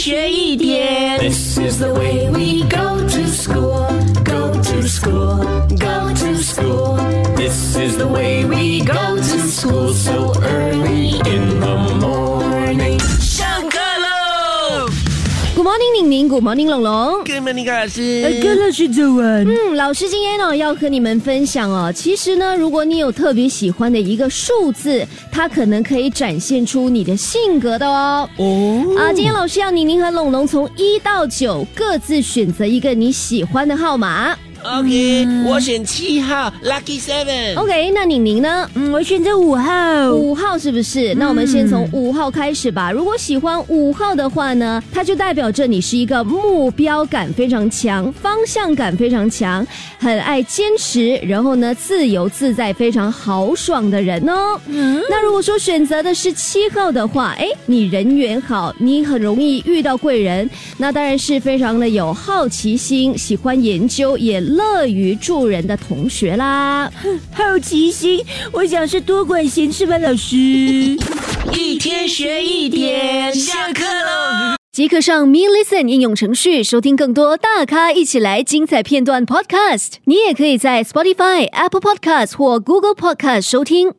学一点。 This is the way we go to school, go to school, go to school. This is the way we go to school so Good morning，宁宁，Good morning，龙龙。！Good morning，高老呃，师。跟老师早安。嗯，老师今天呢要和你们分享哦，其实呢，如果你有特别喜欢的一个数字，它可能可以展现出你的性格的哦。哦，啊，今天老师要宁宁和龙龙从一到九各自选择一个你喜欢的号码。OK，我选七号，Lucky Seven。OK，那宁宁呢？嗯，我选择五号。五号是不是？那我们先从五号开始吧。如果喜欢五号的话呢，它就代表着你是一个目标感非常强、方向感非常强、很爱坚持，然后呢自由自在、非常豪爽的人哦。那如果说选择的是七号的话，哎，你人缘好，你很容易遇到贵人，那当然是非常的有好奇心、喜欢研究，也乐于助人的同学啦。好奇心，我想是多管闲事吧，老师。一天学一点，下课喽。即刻上 Me Listen 应用程序收听更多大咖一起来精彩片段 Podcast。你也可以在 Spotify、Apple Podcast 或 Google Podcast 收听。